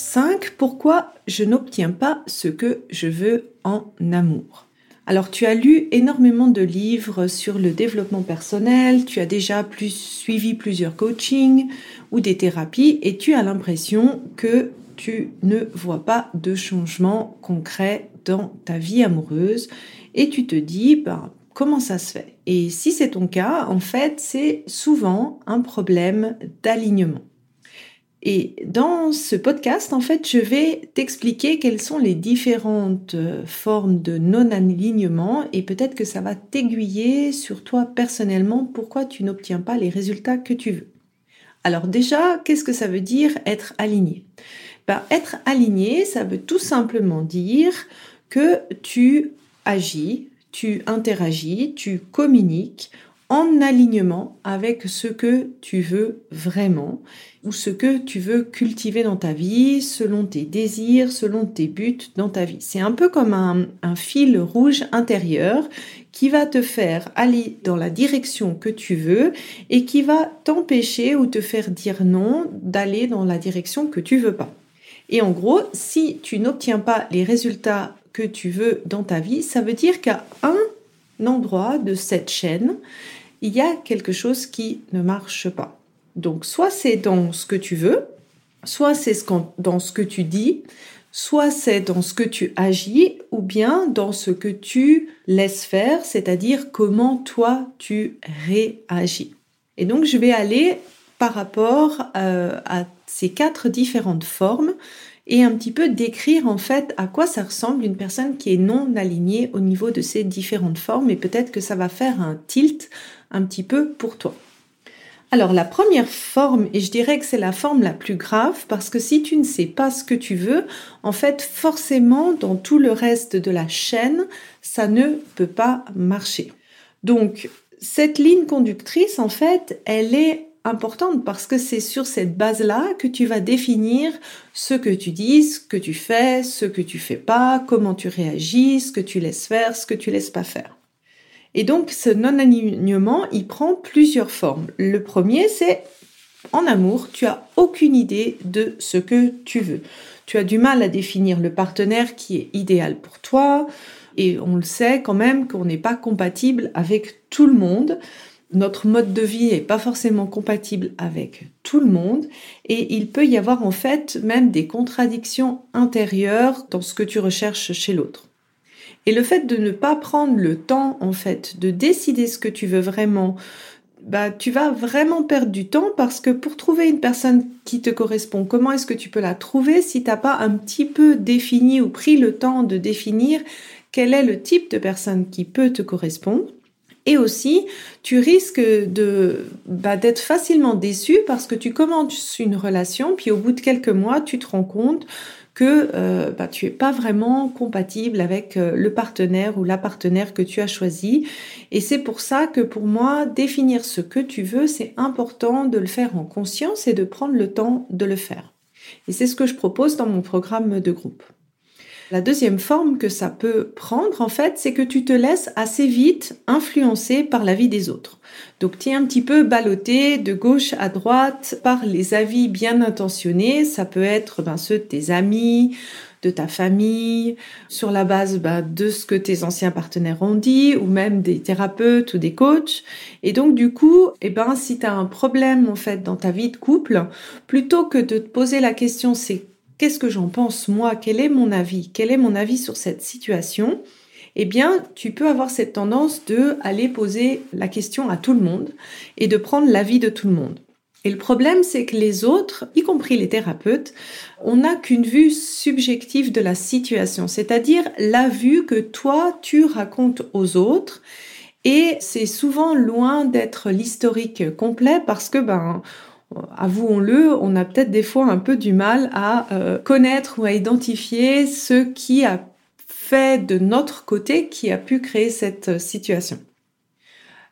5. Pourquoi je n'obtiens pas ce que je veux en amour? Alors tu as lu énormément de livres sur le développement personnel, tu as déjà suivi plusieurs coachings ou des thérapies et tu as l'impression que tu ne vois pas de changement concret dans ta vie amoureuse et tu te dis ben, comment ça se fait? Et si c'est ton cas, en fait, c'est souvent un problème d'alignement. Et dans ce podcast, en fait, je vais t'expliquer quelles sont les différentes euh, formes de non-alignement et peut-être que ça va t'aiguiller sur toi personnellement pourquoi tu n'obtiens pas les résultats que tu veux. Alors déjà, qu'est-ce que ça veut dire être aligné? Ben, Être aligné, ça veut tout simplement dire que tu agis, tu interagis, tu communiques en alignement avec ce que tu veux vraiment ou ce que tu veux cultiver dans ta vie, selon tes désirs, selon tes buts dans ta vie. C'est un peu comme un, fil rouge intérieur qui va te faire aller dans la direction que tu veux et qui va t'empêcher ou te faire dire non d'aller dans la direction que tu veux pas. Et en gros, si tu n'obtiens pas les résultats que tu veux dans ta vie, ça veut dire qu'à un endroit de cette chaîne, il y a quelque chose qui ne marche pas. Donc soit c'est dans ce que tu veux, soit c'est dans ce que tu dis, soit c'est dans ce que tu agis, ou bien dans ce que tu laisses faire, c'est-à-dire comment toi tu réagis. Et donc je vais aller par rapport euh, à ces quatre différentes formes et un petit peu décrire en fait à quoi ça ressemble une personne qui est non alignée au niveau de ces différentes formes et peut-être que ça va faire un tilt un petit peu pour toi. Alors la première forme, et je dirais que c'est la forme la plus grave, parce que si tu ne sais pas ce que tu veux, en fait forcément dans tout le reste de la chaîne, ça ne peut pas marcher. Donc cette ligne conductrice, en fait, elle est importante parce que c'est sur cette base-là que tu vas définir ce que tu dis, ce que tu fais, ce que tu fais pas, comment tu réagis, ce que tu laisses faire, ce que tu laisses pas faire. Et donc ce non-alignement, il prend plusieurs formes. Le premier, c'est en amour, tu as aucune idée de ce que tu veux. Tu as du mal à définir le partenaire qui est idéal pour toi. Et on le sait quand même qu'on n'est pas compatible avec tout le monde. Notre mode de vie n'est pas forcément compatible avec tout le monde et il peut y avoir en fait même des contradictions intérieures dans ce que tu recherches chez l'autre. Et le fait de ne pas prendre le temps, en fait, de décider ce que tu veux vraiment, bah, tu vas vraiment perdre du temps parce que pour trouver une personne qui te correspond, comment est-ce que tu peux la trouver si t'as pas un petit peu défini ou pris le temps de définir quel est le type de personne qui peut te correspondre? Et aussi, tu risques de bah, d'être facilement déçu parce que tu commences une relation, puis au bout de quelques mois, tu te rends compte que euh, bah, tu es pas vraiment compatible avec euh, le partenaire ou la partenaire que tu as choisi. Et c'est pour ça que pour moi, définir ce que tu veux, c'est important de le faire en conscience et de prendre le temps de le faire. Et c'est ce que je propose dans mon programme de groupe. La deuxième forme que ça peut prendre, en fait, c'est que tu te laisses assez vite influencer par la vie des autres. Donc, tu es un petit peu ballotté de gauche à droite par les avis bien intentionnés. Ça peut être ben, ceux de tes amis, de ta famille, sur la base ben, de ce que tes anciens partenaires ont dit, ou même des thérapeutes ou des coachs. Et donc, du coup, eh ben, si tu as un problème, en fait, dans ta vie de couple, plutôt que de te poser la question, c'est qu'est-ce que j'en pense moi, quel est mon avis, quel est mon avis sur cette situation, eh bien, tu peux avoir cette tendance de aller poser la question à tout le monde et de prendre l'avis de tout le monde. Et le problème, c'est que les autres, y compris les thérapeutes, on n'a qu'une vue subjective de la situation, c'est-à-dire la vue que toi, tu racontes aux autres. Et c'est souvent loin d'être l'historique complet parce que, ben, avouons-le, on a peut-être des fois un peu du mal à euh, connaître ou à identifier ce qui a fait de notre côté qui a pu créer cette situation.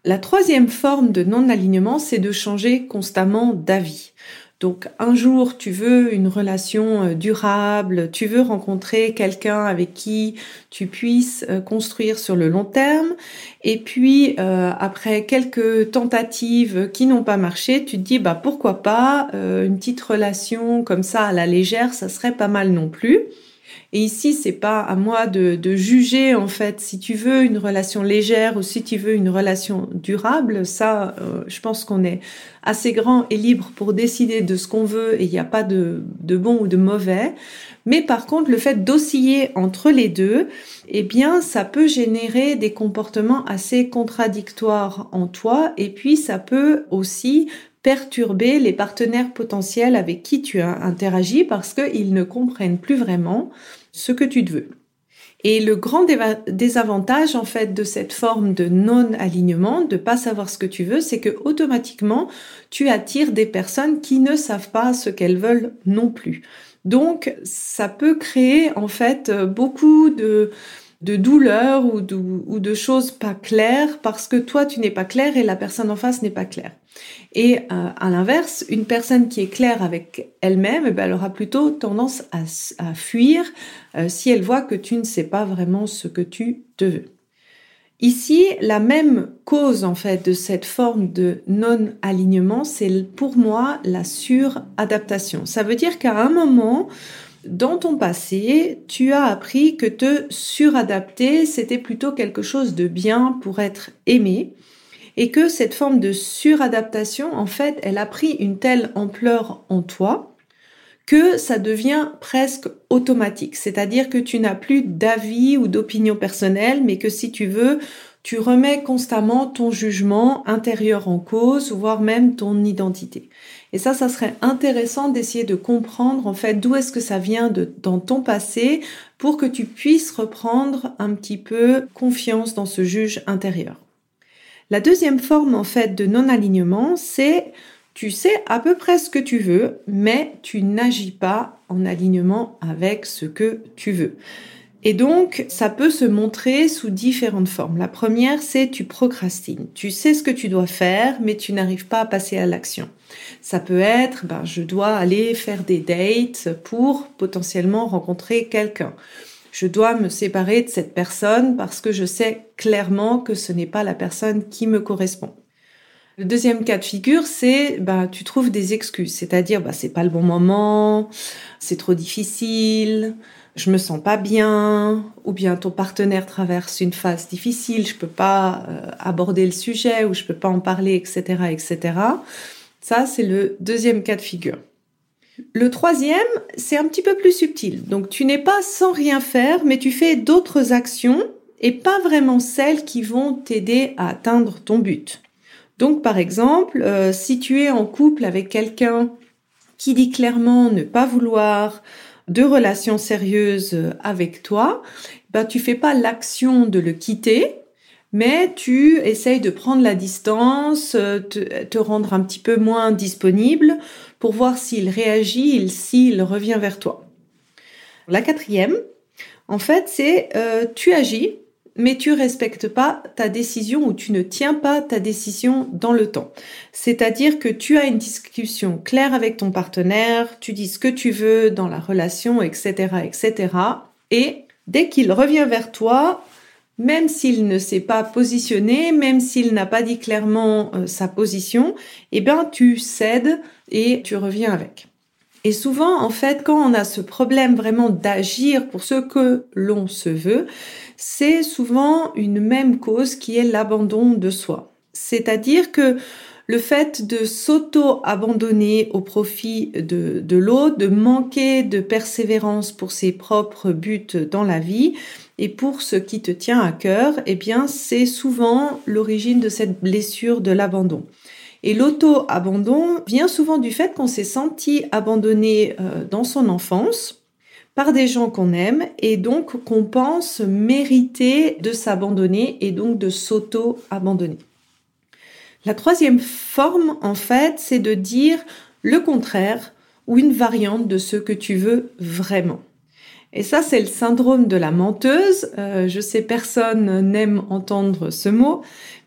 La troisième forme de non-alignement, c'est de changer constamment d'avis. Donc un jour, tu veux une relation euh, durable, tu veux rencontrer quelqu'un avec qui tu puisses euh, construire sur le long terme, et puis euh, après quelques tentatives qui n'ont pas marché, tu te dis bah pourquoi pas une petite relation comme ça à la légère, ça serait pas mal non plus. Et ici, c'est pas à moi de, juger en fait si tu veux une relation légère ou si tu veux une relation durable. Ça, euh, je pense qu'on est assez grand et libre pour décider de ce qu'on veut et il n'y a pas de, de, bon ou de mauvais. Mais par contre, le fait d'osciller entre les deux, eh bien, ça peut générer des comportements assez contradictoires en toi et puis ça peut aussi perturber les partenaires potentiels avec qui tu as interagi parce qu'ils ne comprennent plus vraiment ce que tu te veux. Et le grand désavantage en fait de cette forme de non-alignement, de pas savoir ce que tu veux, c'est que automatiquement tu attires des personnes qui ne savent pas ce qu'elles veulent non plus. Donc ça peut créer en fait beaucoup de de douleur ou de, choses pas claires parce que toi tu n'es pas clair et la personne en face n'est pas claire. Et euh, à l'inverse, une personne qui est claire avec elle-même, eh ben, elle aura plutôt tendance à, à fuir euh, si elle voit que tu ne sais pas vraiment ce que tu te veux. Ici, la même cause en fait de cette forme de non-alignement, c'est pour moi la suradaptation. Ça veut dire qu'à un moment, dans ton passé, tu as appris que te suradapter, c'était plutôt quelque chose de bien pour être aimé et que cette forme de suradaptation, en fait, elle a pris une telle ampleur en toi que ça devient presque automatique. C'est-à-dire que tu n'as plus d'avis ou d'opinion personnelle, mais que si tu veux, tu remets constamment ton jugement intérieur en cause, voire même ton identité. Et ça, ça serait intéressant d'essayer de comprendre en fait d'où est-ce que ça vient dans ton passé pour que tu puisses reprendre un petit peu confiance dans ce juge intérieur. La deuxième forme en fait de non-alignement, c'est tu sais à peu près ce que tu veux, mais tu n'agis pas en alignement avec ce que tu veux. Et donc, ça peut se montrer sous différentes formes. La première, c'est tu procrastines. Tu sais ce que tu dois faire, mais tu n'arrives pas à passer à l'action. Ça peut être, ben, je dois aller faire des dates pour potentiellement rencontrer quelqu'un. Je dois me séparer de cette personne parce que je sais clairement que ce n'est pas la personne qui me correspond. Le deuxième cas de figure, c'est bah tu trouves des excuses, c'est-à-dire bah c'est pas le bon moment, c'est trop difficile, je me sens pas bien, ou bien ton partenaire traverse une phase difficile, je peux pas euh, aborder le sujet ou je peux pas en parler, etc., etc. Ça, c'est le deuxième cas de figure. Le troisième, c'est un petit peu plus subtil. Donc, tu n'es pas sans rien faire, mais tu fais d'autres actions et pas vraiment celles qui vont t'aider à atteindre ton but. Donc, par exemple, euh, si tu es en couple avec quelqu'un qui dit clairement ne pas vouloir de relations sérieuses avec toi, ben tu fais pas l'action de le quitter, mais tu essayes de prendre la distance, te, te rendre un petit peu moins disponible pour voir s'il réagit, s'il revient vers toi. La quatrième, en fait, c'est euh, tu agis, mais tu respectes pas ta décision ou tu ne tiens pas ta décision dans le temps. C'est-à-dire que tu as une discussion claire avec ton partenaire, tu dis ce que tu veux dans la relation, etc., etc. Et dès qu'il revient vers toi, même s'il ne s'est pas positionné, même s'il n'a pas dit clairement euh, sa position, eh bien tu cèdes et tu reviens avec. Et souvent, en fait, quand on a ce problème vraiment d'agir pour ce que l'on se veut, c'est souvent une même cause qui est l'abandon de soi. C'est-à-dire que le fait de s'auto-abandonner au profit de, de l'autre, de manquer de persévérance pour ses propres buts dans la vie et pour ce qui te tient à cœur, eh bien, c'est souvent l'origine de cette blessure de l'abandon. Et l'auto-abandon vient souvent du fait qu'on s'est senti abandonné euh, dans son enfance par des gens qu'on aime et donc qu'on pense mériter de s'abandonner et donc de s'auto-abandonner. La troisième forme, en fait, c'est de dire le contraire ou une variante de ce que tu veux vraiment. Et ça, c'est le syndrome de la menteuse. Euh, je sais, personne n'aime entendre ce mot,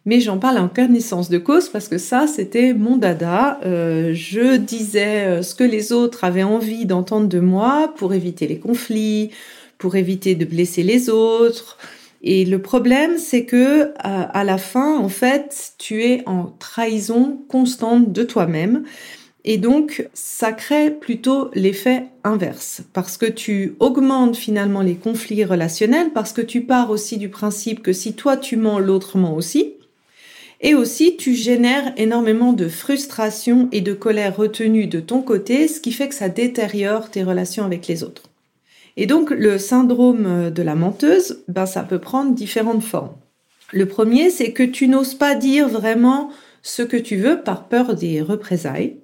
mais j'en parle en connaissance de cause parce que ça, c'était mon dada. Euh, je disais euh, ce que les autres avaient envie d'entendre de moi pour éviter les conflits, pour éviter de blesser les autres, et le problème, c'est que à, la fin, en fait, tu es en trahison constante de toi-même. Et donc, ça crée plutôt l'effet inverse, parce que tu augmentes finalement les conflits relationnels, parce que tu pars aussi du principe que si toi tu mens, l'autre ment aussi. Et aussi, tu génères énormément de frustration et de colère retenue de ton côté, ce qui fait que ça détériore tes relations avec les autres. Et donc le syndrome de la menteuse, ben, ça peut prendre différentes formes. Le premier, c'est que tu n'oses pas dire vraiment ce que tu veux par peur des représailles.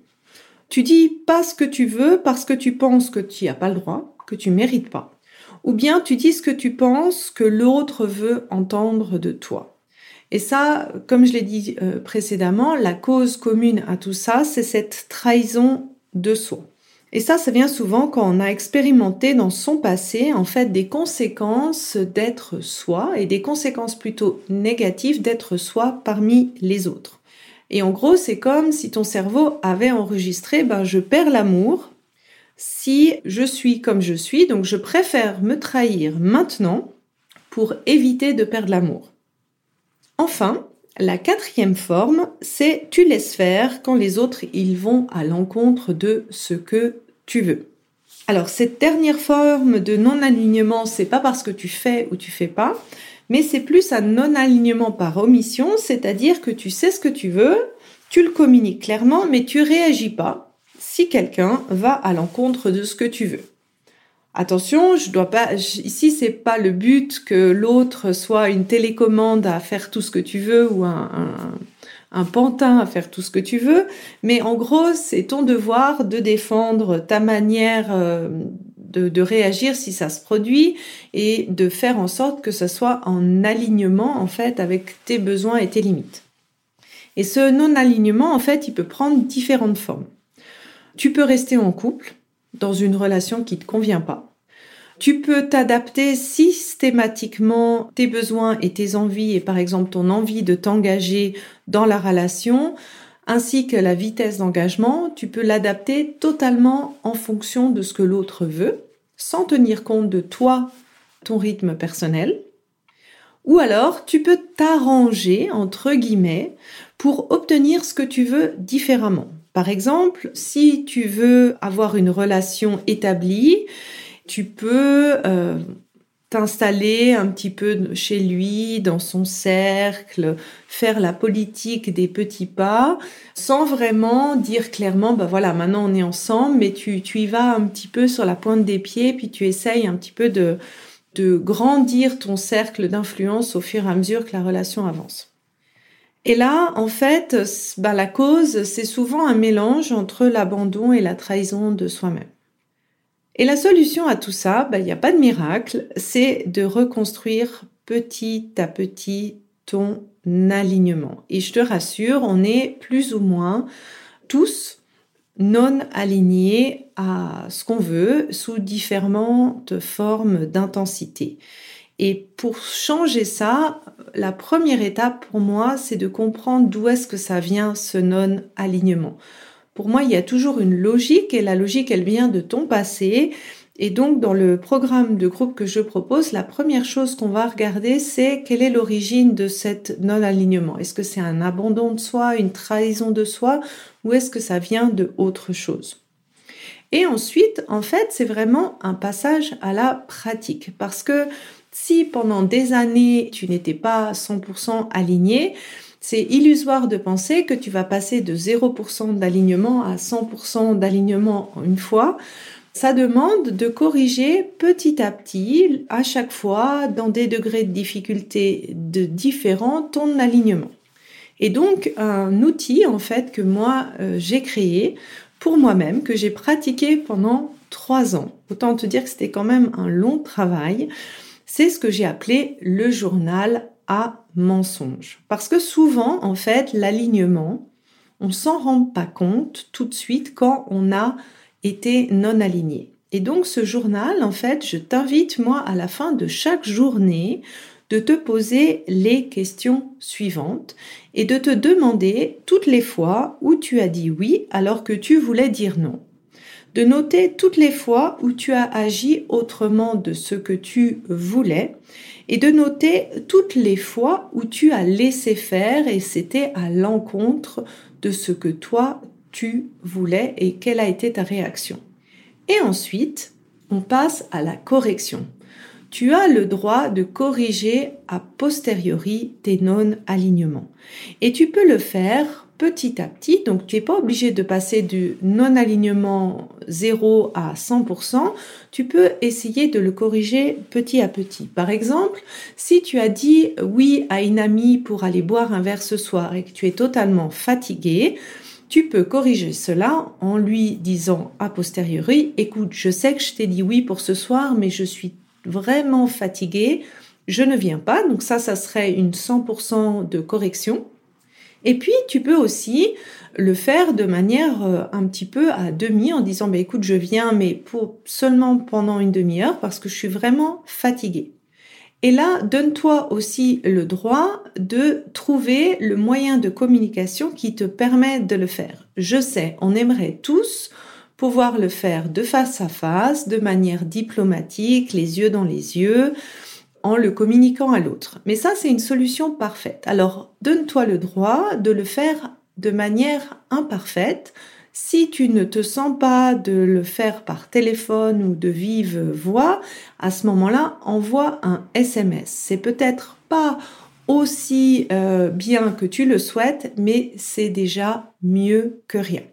Tu dis pas ce que tu veux parce que tu penses que tu n'as pas le droit, que tu mérites pas. Ou bien tu dis ce que tu penses que l'autre veut entendre de toi. Et ça, comme je l'ai dit euh, précédemment, la cause commune à tout ça, c'est cette trahison de soi. Et ça, ça vient souvent quand on a expérimenté dans son passé, en fait, des conséquences d'être soi et des conséquences plutôt négatives d'être soi parmi les autres. Et en gros, c'est comme si ton cerveau avait enregistré, ben, je perds l'amour si je suis comme je suis, donc je préfère me trahir maintenant pour éviter de perdre l'amour. Enfin, la quatrième forme, c'est tu laisses faire quand les autres ils vont à l'encontre de ce que tu veux. Alors cette dernière forme de non-alignement, c'est pas parce que tu fais ou tu fais pas, mais c'est plus un non-alignement par omission, c'est-à-dire que tu sais ce que tu veux, tu le communiques clairement, mais tu réagis pas si quelqu'un va à l'encontre de ce que tu veux. Attention, je dois pas. Ici, c'est pas le but que l'autre soit une télécommande à faire tout ce que tu veux ou un, pantin à faire tout ce que tu veux. Mais en gros, c'est ton devoir de défendre ta manière euh, de, de, réagir si ça se produit et de faire en sorte que ça soit en alignement en fait avec tes besoins et tes limites. Et ce non-alignement, en fait, il peut prendre différentes formes. Tu peux rester en couple dans une relation qui te convient pas. Tu peux t'adapter systématiquement tes besoins et tes envies et par exemple ton envie de t'engager dans la relation ainsi que la vitesse d'engagement, tu peux l'adapter totalement en fonction de ce que l'autre veut sans tenir compte de toi, ton rythme personnel. Ou alors, tu peux t'arranger, entre guillemets, pour obtenir ce que tu veux différemment. Par exemple, si tu veux avoir une relation établie, tu peux euh, t'installer un petit peu chez lui, dans son cercle, faire la politique des petits pas, sans vraiment dire clairement, bah voilà, maintenant on est ensemble, mais tu, tu y vas un petit peu sur la pointe des pieds, puis tu essayes un petit peu de, de grandir ton cercle d'influence au fur et à mesure que la relation avance. Et là, en fait, bah, la cause, c'est souvent un mélange entre l'abandon et la trahison de soi-même. Et la solution à tout ça, bah, il n'y a pas de miracle, c'est de reconstruire petit à petit ton alignement. Et je te rassure, on est plus ou moins tous non alignés à ce qu'on veut sous différentes formes d'intensité. Et pour changer ça, la première étape pour moi, c'est de comprendre d'où est-ce que ça vient ce non-alignement. Pour moi, il y a toujours une logique et la logique, elle vient de ton passé. Et donc, dans le programme de groupe que je propose, la première chose qu'on va regarder, c'est quelle est l'origine de cet non-alignement. Est-ce que c'est un abandon de soi, une trahison de soi, ou est-ce que ça vient de autre chose? Et ensuite, en fait, c'est vraiment un passage à la pratique parce que si pendant des années tu n'étais pas 100% aligné, C'est illusoire de penser que tu vas passer de 0% d'alignement à 100% d'alignement en une fois. Ça demande de corriger petit à petit, à chaque fois, dans des degrés de difficulté de différents, ton alignement. Et donc, un outil, en fait, que moi, euh, j'ai créé pour moi-même, que j'ai pratiqué pendant trois ans. Autant te dire que c'était quand même un long travail. C'est ce que j'ai appelé le journal à mensonge. Parce que souvent, en fait, l'alignement, on s'en rend pas compte tout de suite quand on a été non aligné. Et donc ce journal, en fait, je t'invite, moi, à la fin de chaque journée, de te poser les questions suivantes et de te demander toutes les fois où tu as dit oui alors que tu voulais dire non. De noter toutes les fois où tu as agi autrement de ce que tu voulais et de noter toutes les fois où tu as laissé faire et c'était à l'encontre de ce que toi tu voulais et quelle a été ta réaction. Et ensuite, on passe à la correction. Tu as le droit de corriger a posteriori tes non-alignements. Et tu peux le faire petit à petit. Donc, tu n'es pas obligé de passer du non-alignement 0 à 100%. Tu peux essayer de le corriger petit à petit. Par exemple, si tu as dit oui à une amie pour aller boire un verre ce soir et que tu es totalement fatigué, tu peux corriger cela en lui disant a posteriori, écoute, je sais que je t'ai dit oui pour ce soir, mais je suis vraiment fatigué, je ne viens pas. Donc ça, ça serait une 100% de correction. Et puis, tu peux aussi le faire de manière euh, un petit peu à demi en disant, bah, écoute, je viens, mais pour seulement pendant une demi-heure parce que je suis vraiment fatigué. Et là, donne-toi aussi le droit de trouver le moyen de communication qui te permet de le faire. Je sais, on aimerait tous pouvoir le faire de face à face, de manière diplomatique, les yeux dans les yeux, le communiquant à l'autre. Mais ça, c'est une solution parfaite. Alors, donne-toi le droit de le faire de manière imparfaite. Si tu ne te sens pas de le faire par téléphone ou de vive voix, à ce moment-là, envoie un SMS. C'est peut-être pas aussi euh, bien que tu le souhaites, mais c'est déjà mieux que rien.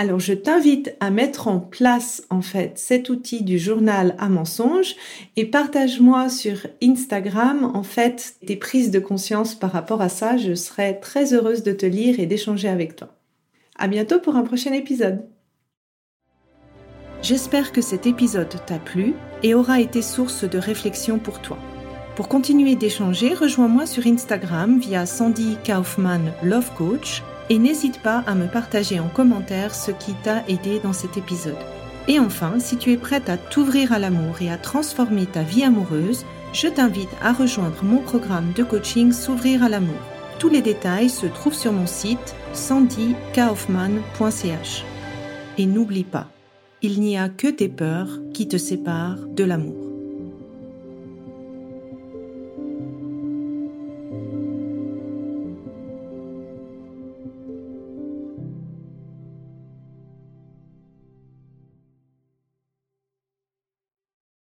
Alors je t'invite à mettre en place en fait cet outil du journal à mensonges et partage-moi sur Instagram en fait tes prises de conscience par rapport à ça. Je serai très heureuse de te lire et d'échanger avec toi. À bientôt pour un prochain épisode. J'espère que cet épisode t'a plu et aura été source de réflexion pour toi. Pour continuer d'échanger, rejoins-moi sur Instagram via Sandy Kaufman Love Coach et n'hésite pas à me partager en commentaire ce qui t'a aidé dans cet épisode. Et enfin, si tu es prête à t'ouvrir à l'amour et à transformer ta vie amoureuse, je t'invite à rejoindre mon programme de coaching S'ouvrir à l'amour. Tous les détails se trouvent sur mon site sandykaufman.ch. Et n'oublie pas, il n'y a que tes peurs qui te séparent de l'amour.